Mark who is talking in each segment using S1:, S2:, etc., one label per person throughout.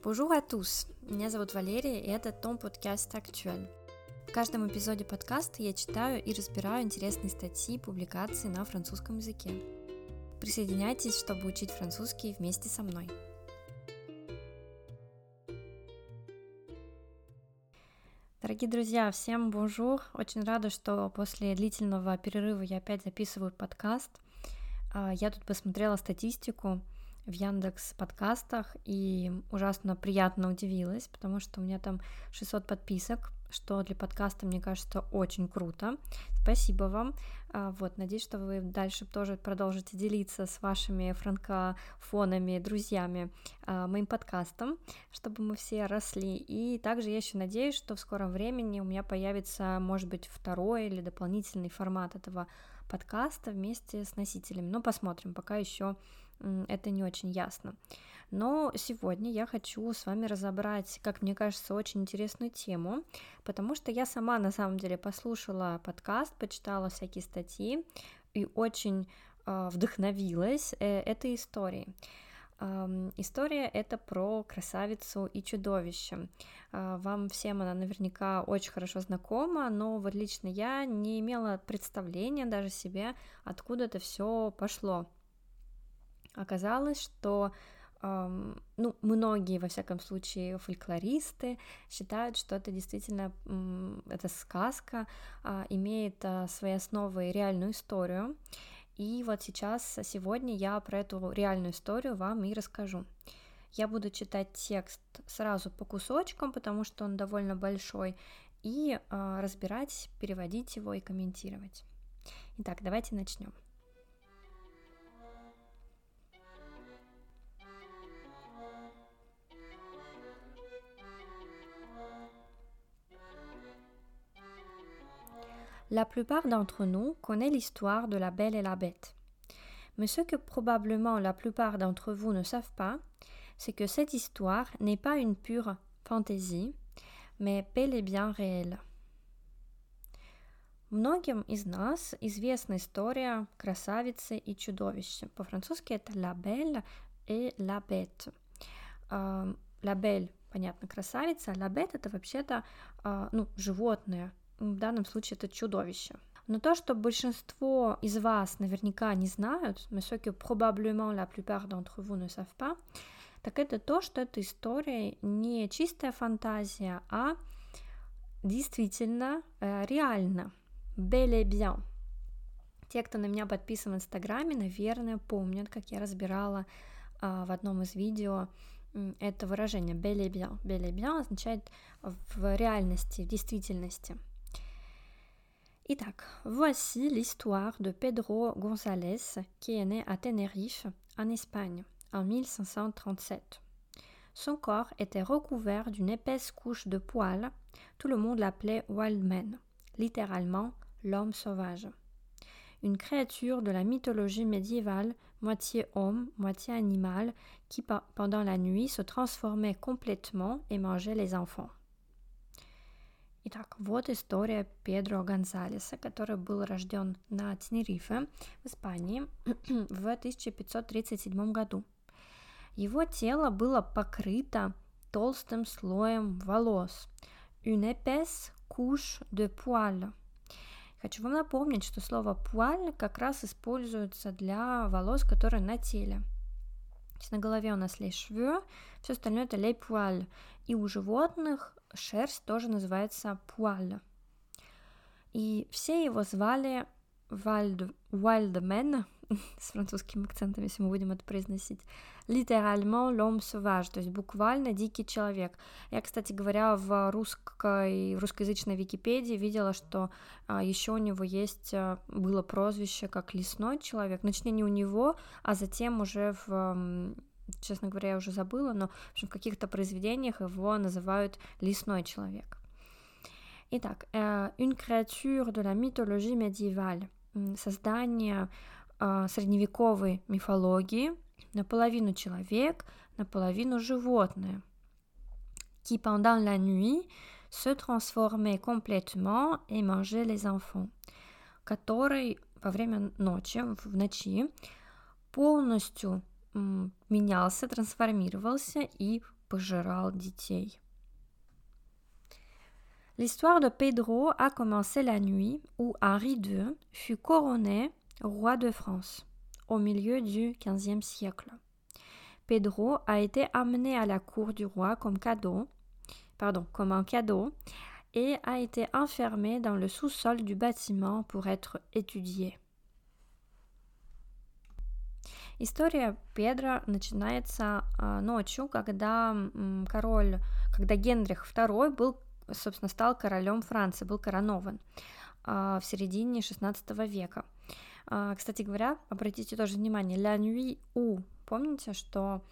S1: Bonjour à tous, меня зовут Валерия, и это Том подкаст «Актуаль». В каждом эпизоде подкаста я читаю и разбираю интересные статьи и публикации на французском языке. Присоединяйтесь, чтобы учить французский вместе со мной. Дорогие друзья, всем bonjour! Очень рада, что после длительного перерыва я опять записываю подкаст. А, я тут посмотрела статистику, в Яндекс подкастах и ужасно приятно удивилась, потому что у меня там 600 подписок, что для подкаста, мне кажется, очень круто. Спасибо вам. А, вот, надеюсь, что вы дальше тоже продолжите делиться с вашими франкофонами, друзьями а, моим подкастом, чтобы мы все росли. И также я еще надеюсь, что в скором времени у меня появится, может быть, второй или дополнительный формат этого подкаста вместе с носителем. Но посмотрим, пока еще это не очень ясно. Но сегодня я хочу с вами разобрать, как мне кажется, очень интересную тему, потому что я сама на самом деле послушала подкаст, почитала всякие статьи и очень э, вдохновилась э, этой историей. Um, история это про красавицу и чудовище. Uh, вам всем она наверняка очень хорошо знакома, но вот лично я не имела представления даже себе, откуда это все пошло. Оказалось, что ну, многие, во всяком случае, фольклористы считают, что это действительно, эта сказка uh, имеет uh, свои основы и реальную историю. И вот сейчас, сегодня я про эту реальную историю вам и расскажу. Я буду читать текст сразу по кусочкам, потому что он довольно большой, и uh, разбирать, переводить его и комментировать. Итак, давайте начнем. La plupart d'entre nous connaissent l'histoire de la Belle et la Bête. Mais ce que probablement la plupart d'entre vous ne savent pas, c'est que cette histoire n'est pas une pure fantaisie, mais bel et bien réelle. Многим из нас известна история красавицы и чудовища. По-французски это «la belle» et «la bête». Uh, «La belle» понятно, красавица, а «la bête» это вообще-то uh, ну, животное, в данном случае это чудовище. Но то, что большинство из вас наверняка не знают, mais ce que probablement la plupart d'entre vous ne savent pas, так это то, что эта история не чистая фантазия, а действительно э, реально. Bel et bien. Те, кто на меня подписан в Инстаграме, наверное, помнят, как я разбирала э, в одном из видео это выражение bel et bien. Bel et bien означает в реальности, в действительности. Voici l'histoire de Pedro González qui est né à Tenerife, en Espagne, en 1537. Son corps était recouvert d'une épaisse couche de poils, tout le monde l'appelait Wildman, littéralement l'homme sauvage. Une créature de la mythologie médiévale, moitié homme, moitié animal, qui pendant la nuit se transformait complètement et mangeait les enfants. Итак, вот история Педро Гонсалеса, который был рожден на Тенерифе в Испании в 1537 году. Его тело было покрыто толстым слоем волос. Une épaisse couche de poils. Хочу вам напомнить, что слово пуаль как раз используется для волос, которые на теле. На голове у нас les cheveux, все остальное это les poils. И у животных шерсть тоже называется пуаль. И все его звали Вальд, Wildman, с французским акцентом, если мы будем это произносить, литерально l'homme sauvage, то есть буквально дикий человек. Я, кстати говоря, в русской, русскоязычной Википедии видела, что а, еще у него есть, а, было прозвище как лесной человек, точнее не у него, а затем уже в честно говоря, я уже забыла, но в, общем, в каких-то произведениях его называют лесной человек. Итак, э, une créature de la mythologie médiévale, создание э, средневековой мифологии, наполовину человек, наполовину животное, qui pendant la nuit se transformait complètement et mangeait les enfants, который во время ночи, в ночи, полностью менялся, трансформировался и пожирал детей. L'histoire de Pedro a commencé la nuit où Henri II fut couronné roi de France au milieu du XVe siècle. Pedro a été amené à la cour du roi comme cadeau, pardon, comme un cadeau, et a été enfermé dans le sous-sol du bâtiment pour être étudié. История Педра начинается ночью, когда король, когда Генрих II был, собственно, стал королем Франции, был коронован в середине XVI века. Кстати говоря, обратите тоже внимание, la nuit ou Помните, что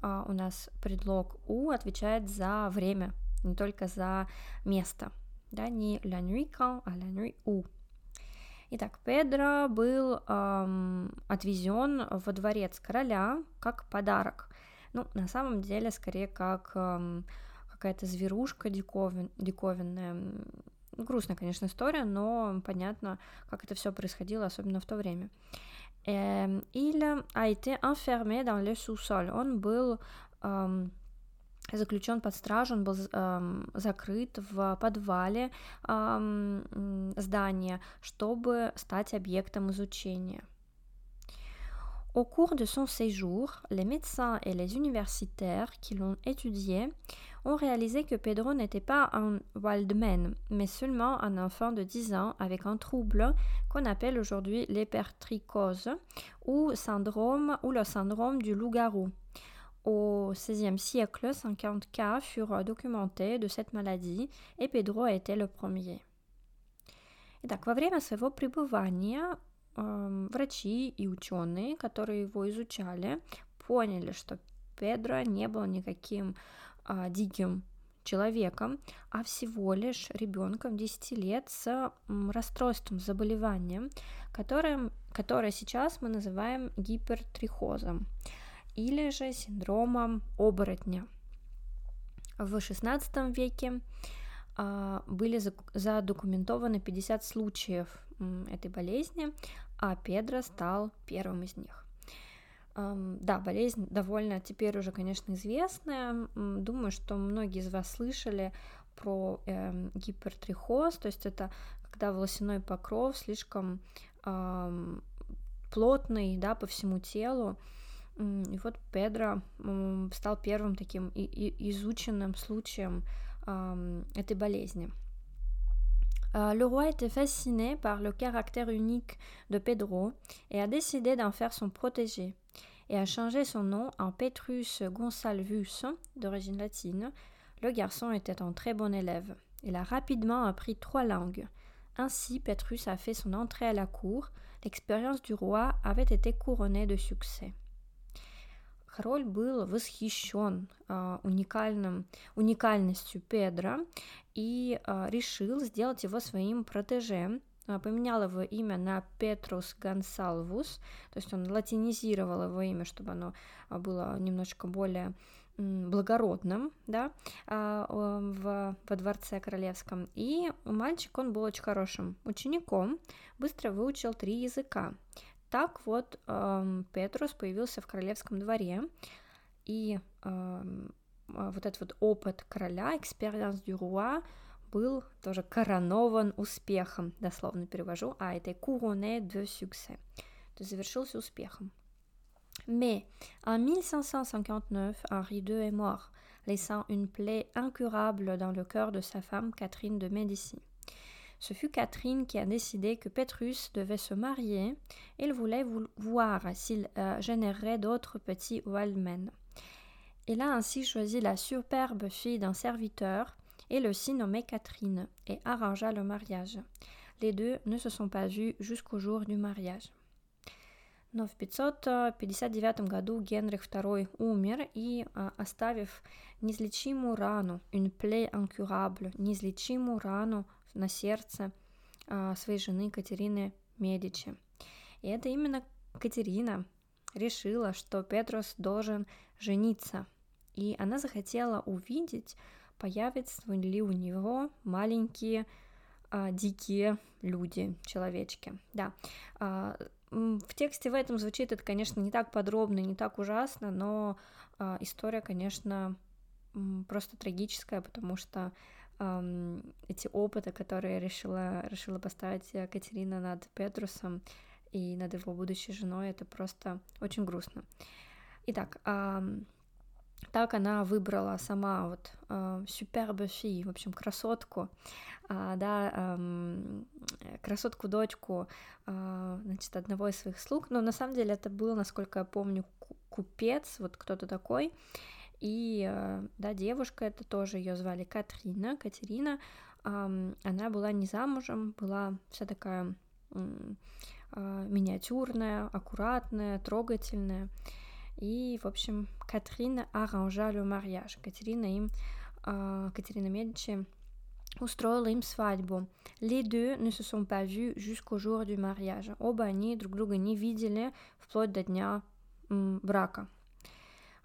S1: а, у нас предлог у отвечает за время, не только за место. Да, не la nuit quand, а la nuit où. Итак, Педро был эм, отвезен во дворец короля как подарок. Ну, на самом деле, скорее как эм, какая-то зверушка диковин, диковинная. Грустная, конечно, история, но понятно, как это все происходило, особенно в то время. Euh, il a été enfermé dans le sous-sol. Он был euh, заключен под стражу, он был э, закрыт в подвале э, здания, чтобы стать объектом изучения. Au cours de son séjour, les médecins et les universitaires qui l'ont étudié ont réalisé que Pedro n'était pas un Waldman, mais seulement un enfant de 10 ans avec un trouble qu'on appelle aujourd'hui l'hypertrichose ou, syndrome, ou le syndrome du loup-garou. Au XVIe siècle, 50 cas furent documentés de cette maladie et Pedro a été le premier. Итак, во время своего пребывания врачи и ученые, которые его изучали, поняли, что Педро не был никаким а, диким человеком, а всего лишь ребенком 10 лет с расстройством, заболеванием, которое, которое сейчас мы называем гипертрихозом или же синдромом оборотня. В XVI веке а, были задокументованы 50 случаев этой болезни, а Педро стал первым из них. Да, болезнь довольно теперь уже, конечно, известная. Думаю, что многие из вас слышали про э, гипертрихоз, то есть это когда волосяной покров слишком плотный, да, по всему телу. И вот Педро э, стал первым таким и, и изученным случаем э, этой болезни. Le roi était fasciné par le caractère unique de Pedro et a décidé d'en faire son protégé et a changé son nom en Petrus Gonsalvus, d'origine latine. Le garçon était un très bon élève. Il a rapidement appris trois langues. Ainsi, Petrus a fait son entrée à la cour. L'expérience du roi avait été couronnée de succès. Король был восхищен э, уникальным, уникальностью Педра и э, решил сделать его своим протеже, поменял его имя на Петрус Гонсалвус, то есть он латинизировал его имя, чтобы оно было немножко более благородным, да, в, во дворце королевском. И мальчик, он был очень хорошим учеником, быстро выучил три языка. Так вот, Петрус появился в королевском дворе, и вот этот вот опыт короля, experience du roi, был тоже коронован успехом, дословно перевожу, а это couronné de succès, то есть завершился успехом. Mais en 1559, Henri II est mort, laissant une plaie incurable dans le cœur de sa femme Catherine de Médicis. Ce fut Catherine qui a décidé que Petrus devait se marier. Il voulait voir s'il euh, générerait d'autres petits Waldmen. Il a ainsi choisi la superbe fille d'un serviteur et le aussi nommé Catherine et arrangea le mariage. Les deux не se sont pas vus jusqu'au jour du mariage. Но в 559 году Генрих II умер и, оставив неизлечимую рану, une plaie incurable, неизлечимую рану на сердце своей жены Катерины Медичи. И это именно Катерина решила, что Петрос должен жениться. И она захотела увидеть, появятся ли у него маленькие а, дикие люди, человечки. Да, а, в тексте в этом звучит это, конечно, не так подробно, не так ужасно, но э, история, конечно, просто трагическая, потому что э, эти опыты, которые решила, решила поставить Катерина над Петрусом и над его будущей женой, это просто очень грустно. Итак, э, так она выбрала сама вот э, Superbe Fille, в общем, красотку, э, да, э, красотку-дочку, э, значит, одного из своих слуг, но на самом деле это был, насколько я помню, купец, вот кто-то такой, и, э, да, девушка, это тоже ее звали Катрина, Катерина, она была не замужем, была вся такая э, миниатюрная, аккуратная, трогательная, и, в общем, Катрина le mariage. Катерина им, э, Катерина Медичи устроила им свадьбу. Les deux ne se sont pas vus jusqu'au jour du mariage. Оба они друг друга не видели вплоть до дня брака,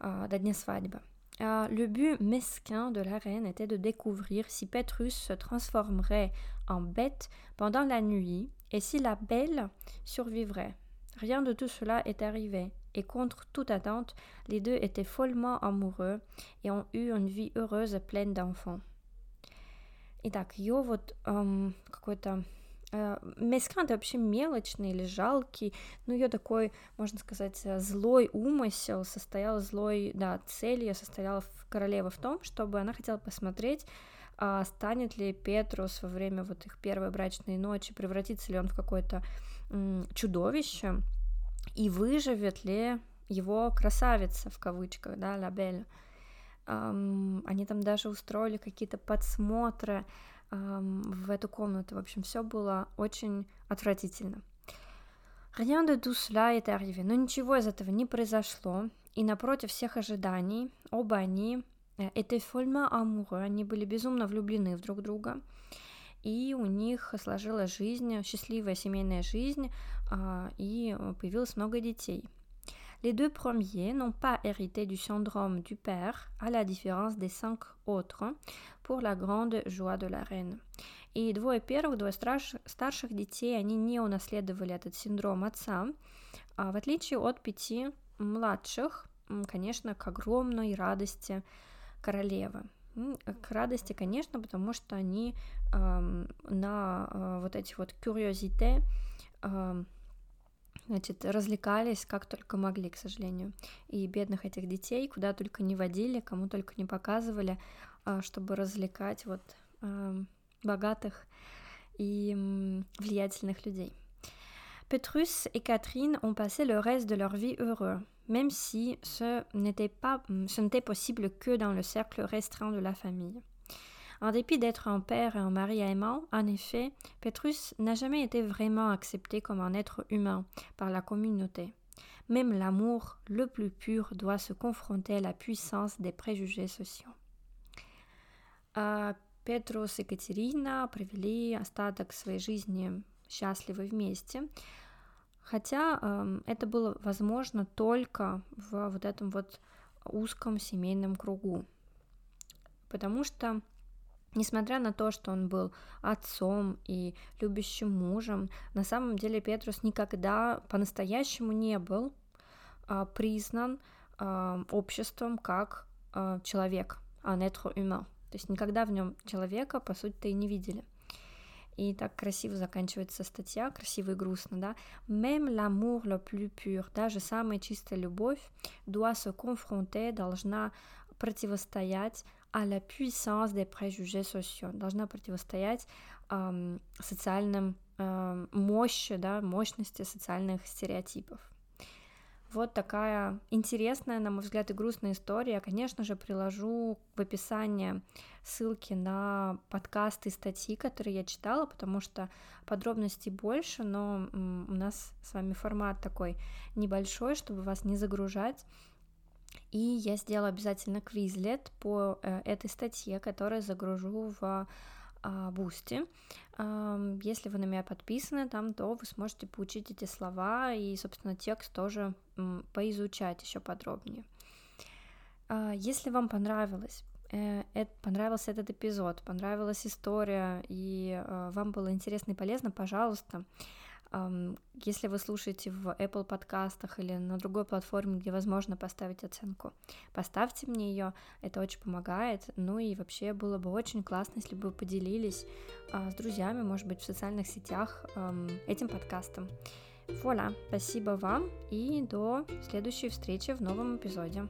S1: э, до дня свадьбы. Euh, le but mesquin de la reine était de découvrir si Petrus se transformerait en bête pendant la nuit et si la belle survivrait. Rien de tout cela est arrivé et contre toute attente, les deux étaient follement amoureux et ont eu une vie heureuse pleine d'enfants. Итак, ее вот эм, какой-то э, Мескан это вообще мелочный или жалкий, но ее такой, можно сказать, злой умысел состоял, злой, да, цель ее состояла в королеве в том, чтобы она хотела посмотреть, а станет ли Петрус во время вот их первой брачной ночи, превратится ли он в какое-то чудовище, и выживет ли его красавица, в кавычках, да, Лабель. Они там даже устроили какие-то подсмотры в эту комнату. В общем, все было очень отвратительно. Rien de tout cela est arrivé. Но ничего из этого не произошло. И напротив всех ожиданий, оба они étaient follement amoureux, они были безумно влюблены в друг друга и у них сложилась жизнь, счастливая семейная жизнь, и появилось много детей. Les deux premiers n'ont pas hérité du syndrome du père, à la différence des cinq autres, pour la grande joie de la reine. И двое первых, двое старш, старших детей, они не унаследовали этот синдром отца, в отличие от пяти младших, конечно, к огромной радости королевы. К радости, конечно, потому что они э, на э, вот эти вот curiosité э, значит, развлекались как только могли, к сожалению. И бедных этих детей куда только не водили, кому только не показывали, э, чтобы развлекать вот э, богатых и влиятельных людей. Petrus et Catherine ont passé le reste de leur vie heureux même si ce n'était pas, ce n'était possible que dans le cercle restreint de la famille. En dépit d'être un père et un mari aimant, en effet, Petrus n'a jamais été vraiment accepté comme un être humain par la communauté. Même l'amour le plus pur doit se confronter à la puissance des préjugés sociaux. Петрус и Катерина провели остаток своей жизни счастливы вместе, Хотя э, это было возможно только в вот этом вот узком семейном кругу. Потому что, несмотря на то, что он был отцом и любящим мужем, на самом деле Петрус никогда по-настоящему не был э, признан э, обществом как э, человек, а être humain. То есть никогда в нем человека, по сути-то, и не видели. И так красиво заканчивается статья, красиво и грустно, да. Même l'amour le plus pur, даже самая чистая любовь, doit se confronter, должна противостоять à la puissance des préjugés sociaux, должна противостоять эм, социальным эм, мощи, да, мощности социальных стереотипов. Вот такая интересная, на мой взгляд, и грустная история. Я, конечно же, приложу в описании ссылки на подкасты и статьи, которые я читала, потому что подробностей больше, но у нас с вами формат такой небольшой, чтобы вас не загружать. И я сделаю обязательно Quizlet по э, этой статье, которую загружу в Boosty. Если вы на меня подписаны там, то вы сможете получить эти слова и, собственно, текст тоже поизучать еще подробнее. А, если вам понравилось, э, понравился этот эпизод, понравилась история, и э, вам было интересно и полезно, пожалуйста, Если вы слушаете в Apple подкастах или на другой платформе, где возможно поставить оценку, поставьте мне ее, это очень помогает. Ну и вообще было бы очень классно, если бы вы поделились а, с друзьями, может быть, в социальных сетях этим подкастом. Вуаля, спасибо вам и до следующей встречи в новом эпизоде.